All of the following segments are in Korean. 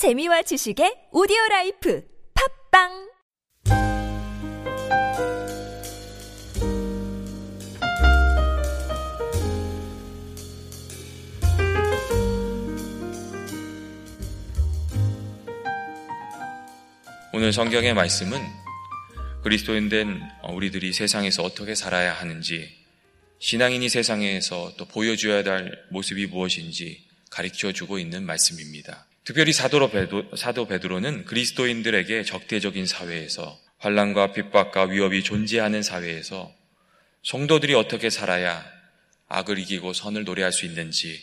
재미와 지식의 오디오 life 팟빵 오늘 성경의 말씀은 그리스도인 된 우리들이 세상에서 어떻게 살아야 하는지, 신앙인이 세상에서 또 보여줘야 할 모습이 무엇인지 가르쳐 주고 있는 말씀입니다. 특별히 사도로 베도, 사도 베드로는 그리스도인들에게 적대적인 사회에서 환란과 핍박과 위협이 존재하는 사회에서 성도들이 어떻게 살아야 악을 이기고 선을 노래할 수 있는지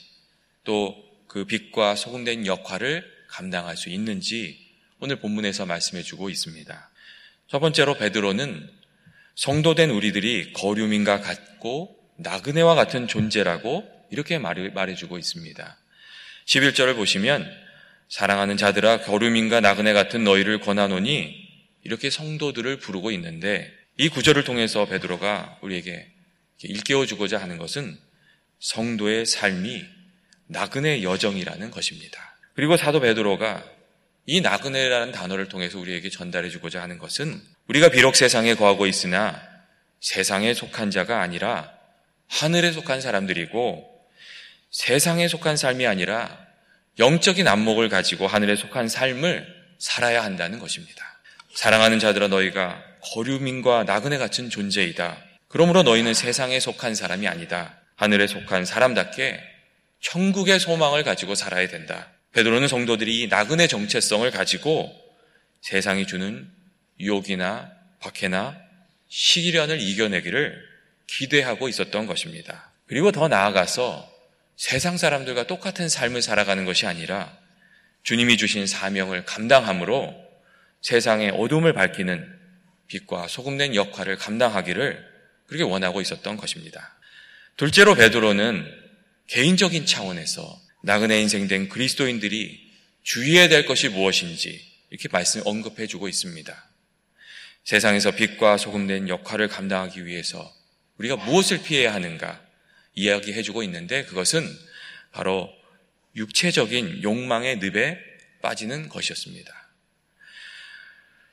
또 그 빛과 소금된 역할을 감당할 수 있는지 오늘 본문에서 말씀해 주고 있습니다. 첫 번째로 베드로는 성도된 우리들이 거류민과 같고 나그네와 같은 존재라고 이렇게 말해 주고 있습니다. 11절을 보시면 사랑하는 자들아 거류민과 나그네 같은 너희를 권하노니 이렇게 성도들을 부르고 있는데 이 구절을 통해서 베드로가 우리에게 일깨워 주고자 하는 것은 성도의 삶이 나그네 여정이라는 것입니다. 그리고 사도 베드로가 이 나그네라는 단어를 통해서 우리에게 전달해 주고자 하는 것은 우리가 비록 세상에 거하고 있으나 세상에 속한 자가 아니라 하늘에 속한 사람들이고 세상에 속한 삶이 아니라 영적인 안목을 가지고 하늘에 속한 삶을 살아야 한다는 것입니다. 사랑하는 자들아 너희가 거류민과 나그네 같은 존재이다. 그러므로 너희는 세상에 속한 사람이 아니다. 하늘에 속한 사람답게 천국의 소망을 가지고 살아야 된다. 베드로는 성도들이 나그네 정체성을 가지고 세상이 주는 유혹이나 박해나 시련을 이겨내기를 기대하고 있었던 것입니다. 그리고 더 나아가서 세상 사람들과 똑같은 삶을 살아가는 것이 아니라 주님이 주신 사명을 감당함으로 세상의 어둠을 밝히는 빛과 소금된 역할을 감당하기를 그렇게 원하고 있었던 것입니다. 둘째로 베드로는 개인적인 차원에서 나그네 인생 된 그리스도인들이 주의해야 될 것이 무엇인지 이렇게 말씀 언급해 주고 있습니다. 세상에서 빛과 소금된 역할을 감당하기 위해서 우리가 무엇을 피해야 하는가 이야기해 주고 있는데 그것은 바로 육체적인 욕망의 늪에 빠지는 것이었습니다.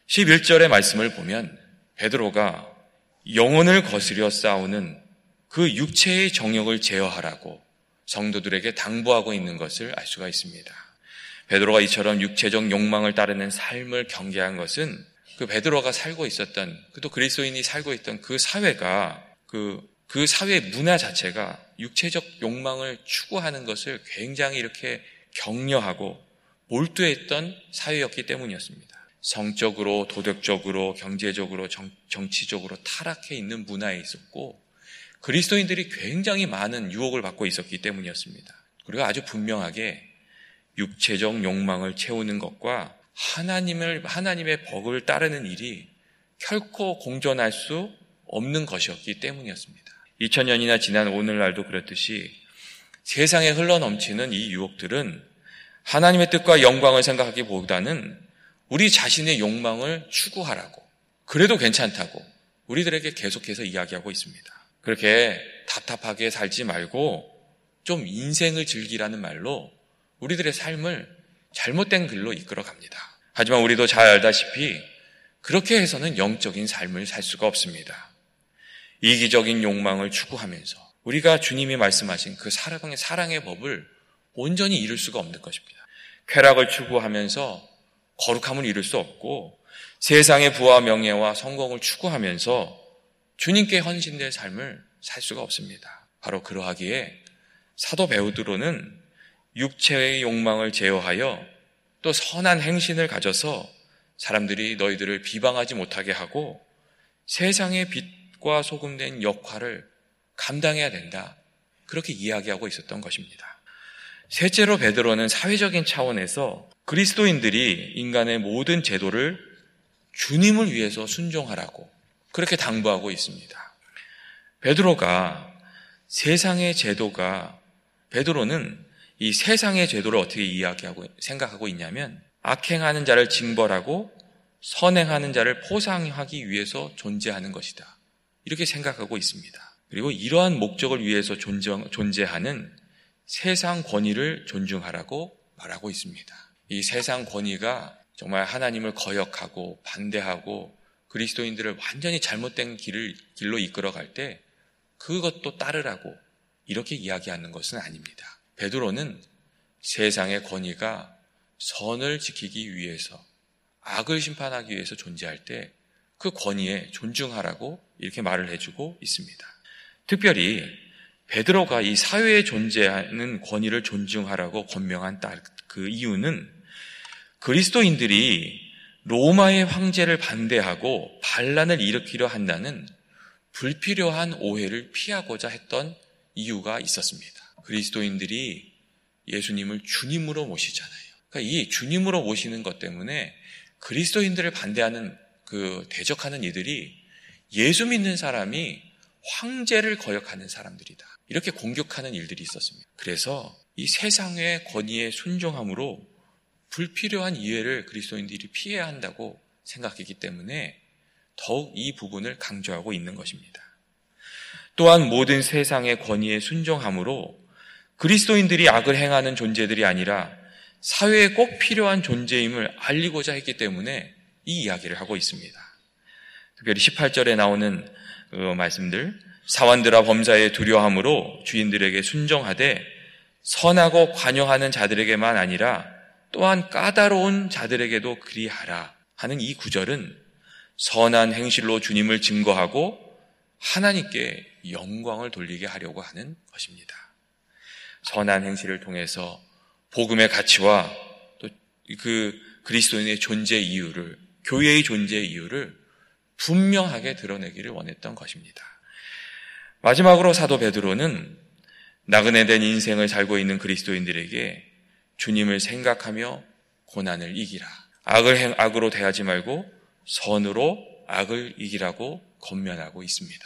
11절의 말씀을 보면 베드로가 영혼을 거스려 싸우는 그 육체의 정욕을 제어하라고 성도들에게 당부하고 있는 것을 알 수가 있습니다. 베드로가 이처럼 육체적 욕망을 따르는 삶을 경계한 것은 그 베드로가 살고 있었던 또 그리스도인이 살고 있던 그 사회가 그, 그 사회 문화 자체가 육체적 욕망을 추구하는 것을 굉장히 이렇게 격려하고 몰두했던 사회였기 때문이었습니다. 성적으로, 도덕적으로, 경제적으로, 정, 정치적으로 타락해 있는 문화에 있었고 그리스도인들이 굉장히 많은 유혹을 받고 있었기 때문이었습니다. 그리고 아주 분명하게 육체적 욕망을 채우는 것과 하나님을 하나님의 법을 따르는 일이 결코 공존할 수 없는 것이었기 때문이었습니다. 2000년이나 지난 오늘날도 그렇듯이 세상에 흘러넘치는 이 유혹들은 하나님의 뜻과 영광을 생각하기보다는 우리 자신의 욕망을 추구하라고 그래도 괜찮다고 우리들에게 계속해서 이야기하고 있습니다. 그렇게 답답하게 살지 말고 좀 인생을 즐기라는 말로 우리들의 삶을 잘못된 길로 이끌어 갑니다. 하지만 우리도 잘 알다시피 그렇게 해서는 영적인 삶을 살 수가 없습니다. 이기적인 욕망을 추구하면서 우리가 주님이 말씀하신 그 사랑의, 사랑의 법을 온전히 이룰 수가 없는 것입니다. 쾌락을 추구하면서 거룩함을 이룰 수 없고 세상의 부와 명예와 성공을 추구하면서 주님께 헌신된 삶을 살 수가 없습니다. 바로 그러하기에 사도 베드로는 육체의 욕망을 제어하여 또 선한 행신을 가져서 사람들이 너희들을 비방하지 못하게 하고 세상의 빛 과 소금된 역할을 감당해야 된다. 그렇게 이야기하고 있었던 것입니다. 셋째로 베드로는 사회적인 차원에서 그리스도인들이 인간의 모든 제도를 주님을 위해서 순종하라고 그렇게 당부하고 있습니다. 베드로가 세상의 제도가 베드로는 이 세상의 제도를 어떻게 이야기하고 생각하고 있냐면 악행하는 자를 징벌하고 선행하는 자를 포상하기 위해서 존재하는 것이다. 이렇게 생각하고 있습니다. 그리고 이러한 목적을 위해서 존재하는 세상 권위를 존중하라고 말하고 있습니다. 이 세상 권위가 정말 하나님을 거역하고 반대하고 그리스도인들을 완전히 잘못된 길을, 길로 이끌어 갈 때 그것도 따르라고 이렇게 이야기하는 것은 아닙니다. 베드로는 세상의 권위가 선을 지키기 위해서 악을 심판하기 위해서 존재할 때 그 권위에 존중하라고 이렇게 말을 해주고 있습니다. 특별히 베드로가 이 사회에 존재하는 권위를 존중하라고 권명한 그 이유는 그리스도인들이 로마의 황제를 반대하고 반란을 일으키려 한다는 불필요한 오해를 피하고자 했던 이유가 있었습니다. 그리스도인들이 예수님을 주님으로 모시잖아요. 그러니까 이 주님으로 모시는 것 때문에 그리스도인들을 반대하는 그 대적하는 이들이 예수 믿는 사람이 황제를 거역하는 사람들이다. 이렇게 공격하는 일들이 있었습니다. 그래서 이 세상의 권위에 순종함으로 불필요한 이해를 그리스도인들이 피해야 한다고 생각했기 때문에 더욱 이 부분을 강조하고 있는 것입니다. 또한 모든 세상의 권위에 순종함으로 그리스도인들이 악을 행하는 존재들이 아니라 사회에 꼭 필요한 존재임을 알리고자 했기 때문에 이 이야기를 하고 있습니다. 특별히 18절에 나오는 그 말씀들 사완들아 범사에 두려함으로 주인들에게 순종하되 선하고 관용하는 자들에게만 아니라 또한 까다로운 자들에게도 그리하라 하는 이 구절은 선한 행실로 주님을 증거하고 하나님께 영광을 돌리게 하려고 하는 것입니다. 선한 행실을 통해서 복음의 가치와 또 그 그리스도인의 존재 이유를 교회의 존재 이유를 분명하게 드러내기를 원했던 것입니다. 마지막으로 사도 베드로는 나그네된 인생을 살고 있는 그리스도인들에게 주님을 생각하며 고난을 이기라. 악을 행, 악으로 대하지 말고 선으로 악을 이기라고 권면하고 있습니다.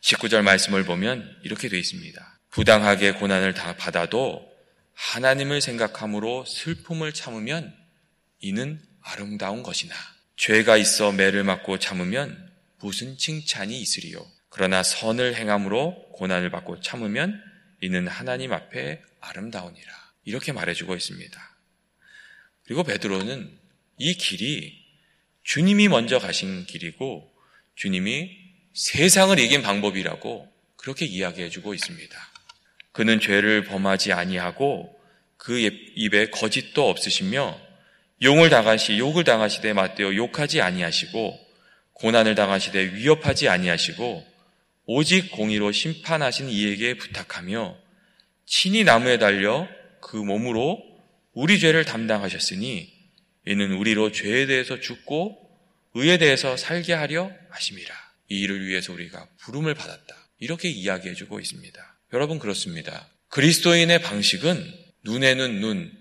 19절 말씀을 보면 이렇게 되어 있습니다. 부당하게 고난을 다 받아도 하나님을 생각함으로 슬픔을 참으면 이는 아름다운 것이나 죄가 있어 매를 맞고 참으면 무슨 칭찬이 있으리요. 그러나 선을 행함으로 고난을 받고 참으면 이는 하나님 앞에 아름다우니라. 이렇게 말해주고 있습니다. 그리고 베드로는 이 길이 주님이 먼저 가신 길이고 주님이 세상을 이긴 방법이라고 그렇게 이야기해주고 있습니다. 그는 죄를 범하지 아니하고 그 입에 거짓도 없으시며 용을 당하시 욕을 당하시되 맞대어 욕하지 아니하시고 고난을 당하시되 위협하지 아니하시고 오직 공의로 심판하신 이에게 부탁하며 친히 나무에 달려 그 몸으로 우리 죄를 담당하셨으니 이는 우리로 죄에 대해서 죽고 의에 대해서 살게 하려 하심이라. 이 일을 위해서 우리가 부름을 받았다. 이렇게 이야기해 주고 있습니다. 여러분 그렇습니다. 그리스도인의 방식은 눈에는 눈,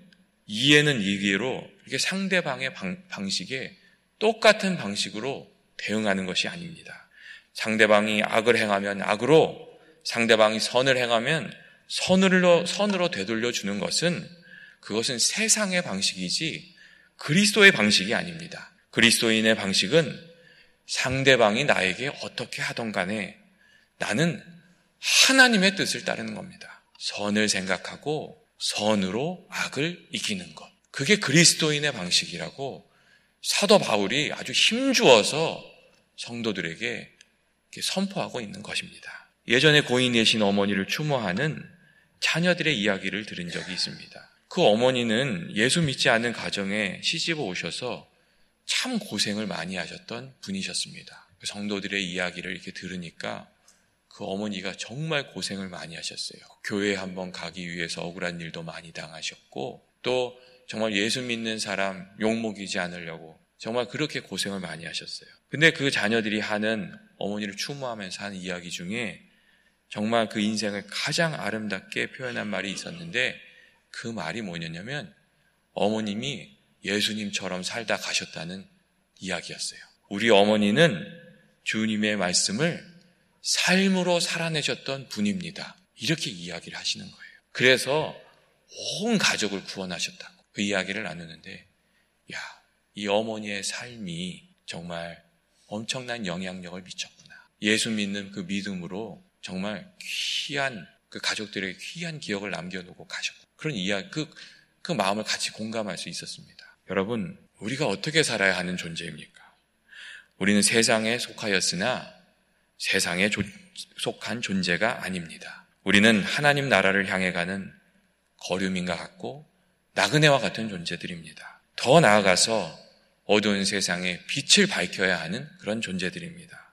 이에는 이기로 이렇게 상대방의 방, 방식에 똑같은 방식으로 대응하는 것이 아닙니다. 상대방이 악을 행하면 악으로, 상대방이 선을 행하면 선으로, 선으로 되돌려 주는 것은 그것은 세상의 방식이지 그리스도의 방식이 아닙니다. 그리스도인의 방식은 상대방이 나에게 어떻게 하던 간에 나는 하나님의 뜻을 따르는 겁니다. 선을 생각하고 선으로 악을 이기는 것. 그게 그리스도인의 방식이라고 사도 바울이 아주 힘주어서 성도들에게 선포하고 있는 것입니다. 예전에 고인 되신 어머니를 추모하는 자녀들의 이야기를 들은 적이 있습니다. 그 어머니는 예수 믿지 않는 가정에 시집을 오셔서 참 고생을 많이 하셨던 분이셨습니다. 그 성도들의 이야기를 이렇게 들으니까 그 어머니가 정말 고생을 많이 하셨어요. 교회에 한번 가기 위해서 억울한 일도 많이 당하셨고 또 정말 예수 믿는 사람 욕먹이지 않으려고 정말 그렇게 고생을 많이 하셨어요. 근데 그 자녀들이 하는 어머니를 추모하면서 하는 이야기 중에 정말 그 인생을 가장 아름답게 표현한 말이 있었는데 그 말이 뭐냐면 어머님이 예수님처럼 살다 가셨다는 이야기였어요. 우리 어머니는 주님의 말씀을 삶으로 살아내셨던 분입니다. 이렇게 이야기를 하시는 거예요. 그래서 온 가족을 구원하셨다고 그 이야기를 나누는데, 야, 이 어머니의 삶이 정말 엄청난 영향력을 미쳤구나. 예수 믿는 그 믿음으로 정말 귀한 그 가족들에게 귀한 기억을 남겨놓고 가셨고 그런 이야기 그, 그 마음을 같이 공감할 수 있었습니다. 여러분, 우리가 어떻게 살아야 하는 존재입니까? 우리는 세상에 속하였으나 세상에 조, 속한 존재가 아닙니다. 우리는 하나님 나라를 향해 가는 거류민과 같고 나그네와 같은 존재들입니다. 더 나아가서 어두운 세상에 빛을 밝혀야 하는 그런 존재들입니다.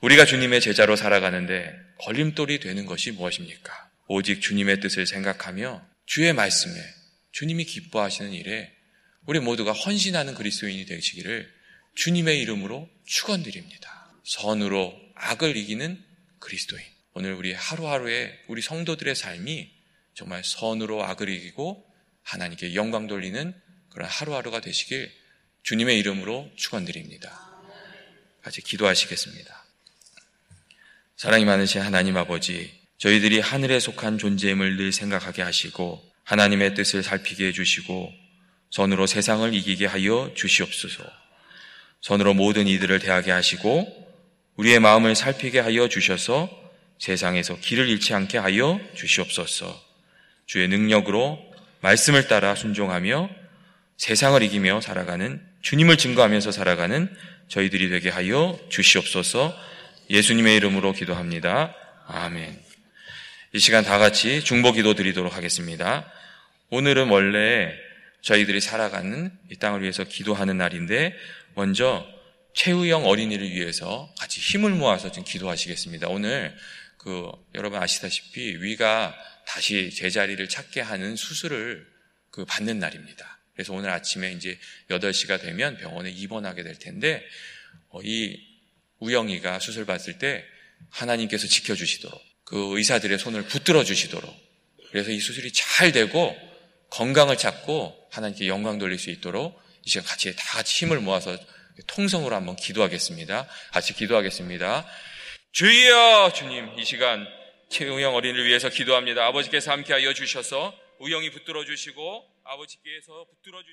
우리가 주님의 제자로 살아가는데 걸림돌이 되는 것이 무엇입니까? 오직 주님의 뜻을 생각하며 주의 말씀에 주님이 기뻐하시는 일에 우리 모두가 헌신하는 그리스도인이 되시기를 주님의 이름으로 축원드립니다. 선으로 악을 이기는 그리스도인. 오늘 우리 하루하루의 우리 성도들의 삶이 정말 선으로 악을 이기고 하나님께 영광 돌리는 그런 하루하루가 되시길 주님의 이름으로 축원드립니다. 같이 기도하시겠습니다. 사랑이 많으신 하나님 아버지, 저희들이 하늘에 속한 존재임을 늘 생각하게 하시고 하나님의 뜻을 살피게 해주시고 선으로 세상을 이기게 하여 주시옵소서. 선으로 모든 이들을 대하게 하시고 우리의 마음을 살피게 하여 주셔서 세상에서 길을 잃지 않게 하여 주시옵소서. 주의 능력으로 말씀을 따라 순종하며 세상을 이기며 살아가는 주님을 증거하면서 살아가는 저희들이 되게 하여 주시옵소서 예수님의 이름으로 기도합니다. 아멘. 이 시간 다 같이 중보 기도 드리도록 하겠습니다. 오늘은 원래 저희들이 살아가는 이 땅을 위해서 기도하는 날인데 먼저 최우영 어린이를 위해서 같이 힘을 모아서 좀 기도하시겠습니다. 오늘 그 여러분 아시다시피 위가 다시 제자리를 찾게 하는 수술을 그 받는 날입니다. 그래서 오늘 아침에 이제 8시가 되면 병원에 입원하게 될 텐데 어, 이 우영이가 수술 받을 때 하나님께서 지켜주시도록 그 의사들의 손을 붙들어 주시도록 그래서 이 수술이 잘 되고 건강을 찾고 하나님께 영광 돌릴 수 있도록 이 시간 같이 다 같이 힘을 모아서 통성으로 한번 기도하겠습니다. 같이 기도하겠습니다. 주여 주님 이 시간 최우영 어린이를 위해서 기도합니다. 아버지께서 함께하여 주셔서 우영이 붙들어 주시고 아버지께서 붙들어 주시